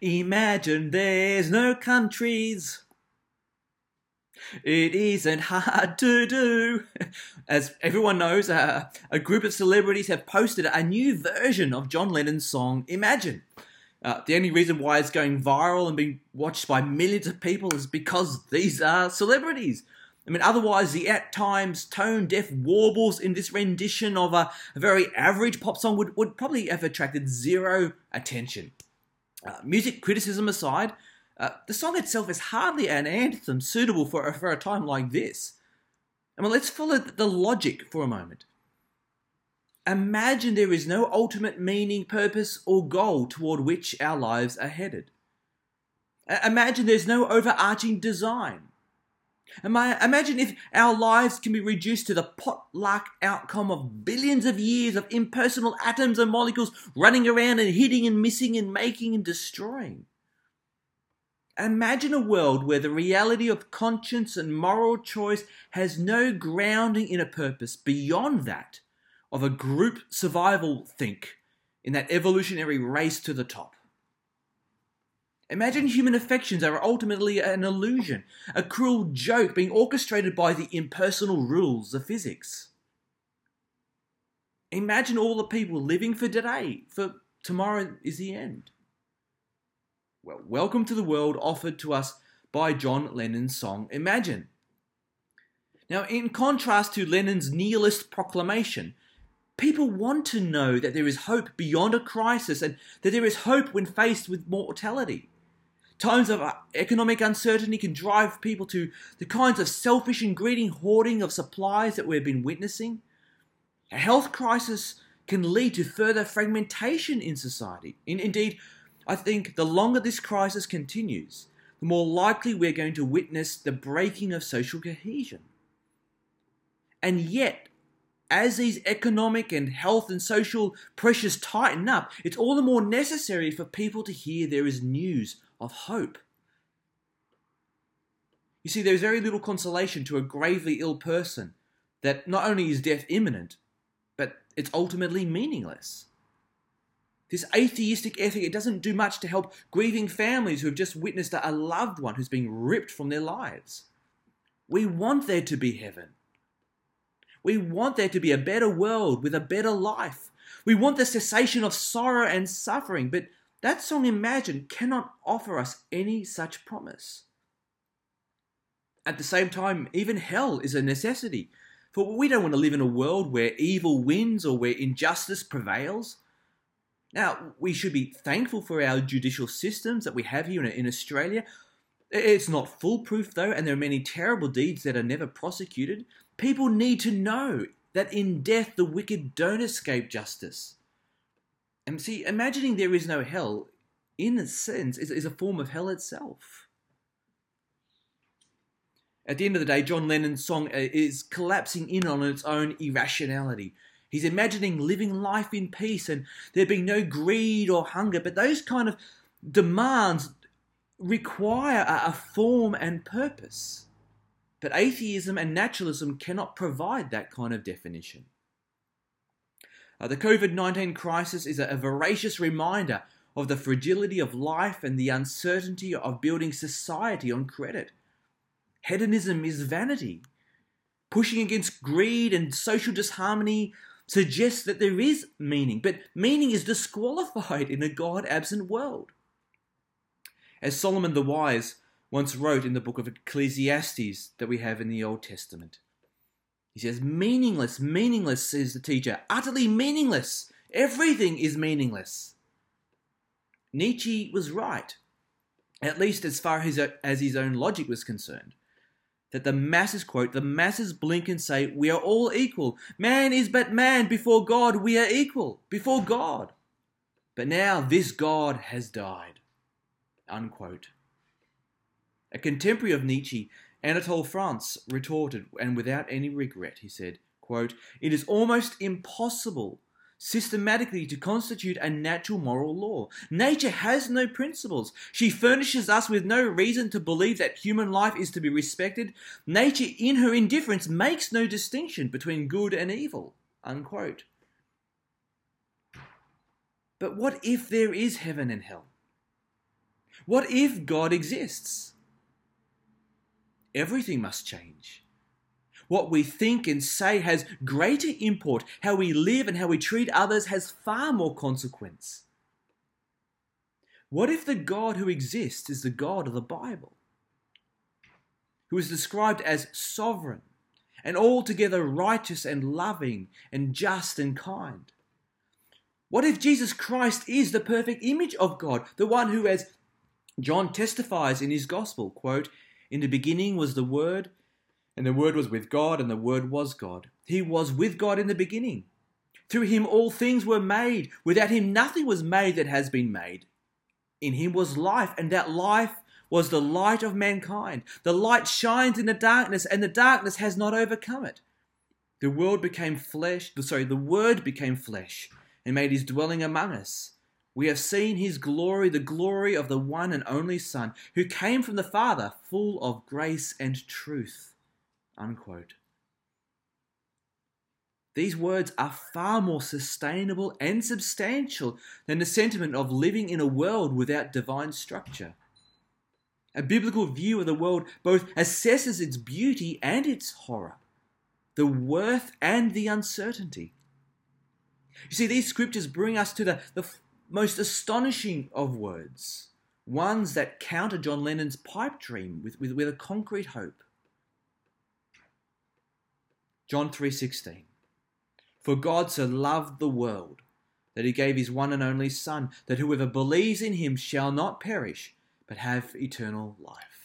Imagine there's no countries. It isn't hard to do. As everyone knows, uh, a group of celebrities have posted a new version of John Lennon's song Imagine. Uh, the only reason why it's going viral and being watched by millions of people is because these are celebrities. I mean, otherwise, the at times tone deaf warbles in this rendition of a, a, very average pop song would, would probably have attracted zero attention. Uh, music criticism aside, uh, the song itself is hardly an anthem suitable for, for a time like this. I mean, let's follow the logic for a moment. Imagine there is no ultimate meaning, purpose, or goal toward which our lives are headed. Imagine there's no overarching design. Imagine if our lives can be reduced to the potluck outcome of billions of years of impersonal atoms and molecules running around and hitting and missing and making and destroying. Imagine a world where the reality of conscience and moral choice has no grounding in a purpose beyond that of a group survival think in that evolutionary race to the top. Imagine human affections are ultimately an illusion, a cruel joke being orchestrated by the impersonal rules of physics. Imagine all the people living for today, for tomorrow is the end. Well, welcome to the world offered to us by John Lennon's song Imagine. Now, in contrast to Lennon's nihilist proclamation, People want to know that there is hope beyond a crisis and that there is hope when faced with mortality. Times of uh, economic uncertainty can drive people to the kinds of selfish and greedy hoarding of supplies that we've been witnessing. A health crisis can lead to further fragmentation in society. In, indeed, I think the longer this crisis continues, the more likely we're going to witness the breaking of social cohesion. And yet, as these economic and health and social pressures tighten up, it's all the more necessary for people to hear there is news of hope. You see, there is very little consolation to a gravely ill person that not only is death imminent, but it's ultimately meaningless. This atheistic ethic, it doesn't do much to help grieving families who have just witnessed a loved one who's being ripped from their lives. We want there to be heaven. We want there to be a better world with a better life. We want the cessation of sorrow and suffering, but that song Imagine cannot offer us any such promise. At the same time, even hell is a necessity, for we don't want to live in a world where evil wins or where injustice prevails. Now, we should be thankful for our judicial systems that we have here in Australia. It's not foolproof, though, and there are many terrible deeds that are never prosecuted. People need to know that in death the wicked don't escape justice. And see, imagining there is no hell, in a sense, is, is a form of hell itself. At the end of the day, John Lennon's song uh, is collapsing in on its own irrationality. He's imagining living life in peace and there being no greed or hunger, but those kind of demands require a, a form and purpose. But atheism and naturalism cannot provide that kind of definition. Uh, the COVID 19 crisis is a, a voracious reminder of the fragility of life and the uncertainty of building society on credit. Hedonism is vanity. Pushing against greed and social disharmony suggests that there is meaning, but meaning is disqualified in a God absent world. As Solomon the Wise once wrote in the book of Ecclesiastes that we have in the Old Testament. He says, Meaningless, meaningless, says the teacher, utterly meaningless. Everything is meaningless. Nietzsche was right, at least as far as, as his own logic was concerned. That the masses, quote, the masses blink and say, We are all equal. Man is but man. Before God, we are equal. Before God. But now this God has died. Unquote. A contemporary of Nietzsche, Anatole France, retorted, and without any regret, he said, quote, It is almost impossible systematically to constitute a natural moral law. Nature has no principles. She furnishes us with no reason to believe that human life is to be respected. Nature, in her indifference, makes no distinction between good and evil. Unquote. But what if there is heaven and hell? What if God exists? Everything must change. What we think and say has greater import. How we live and how we treat others has far more consequence. What if the God who exists is the God of the Bible, who is described as sovereign and altogether righteous and loving and just and kind? What if Jesus Christ is the perfect image of God, the one who, as John testifies in his gospel, quote, In the beginning was the Word, and the Word was with God, and the Word was God. He was with God in the beginning. Through him all things were made. Without him nothing was made that has been made. In him was life, and that life was the light of mankind. The light shines in the darkness, and the darkness has not overcome it. The world became flesh, sorry, the word became flesh and made his dwelling among us. We have seen his glory, the glory of the one and only Son, who came from the Father, full of grace and truth. Unquote. These words are far more sustainable and substantial than the sentiment of living in a world without divine structure. A biblical view of the world both assesses its beauty and its horror, the worth and the uncertainty. You see, these scriptures bring us to the, the most astonishing of words, ones that counter John Lennon's pipe dream with, with, with a concrete hope. John 3:16 For God so loved the world that he gave his one and only son that whoever believes in him shall not perish but have eternal life.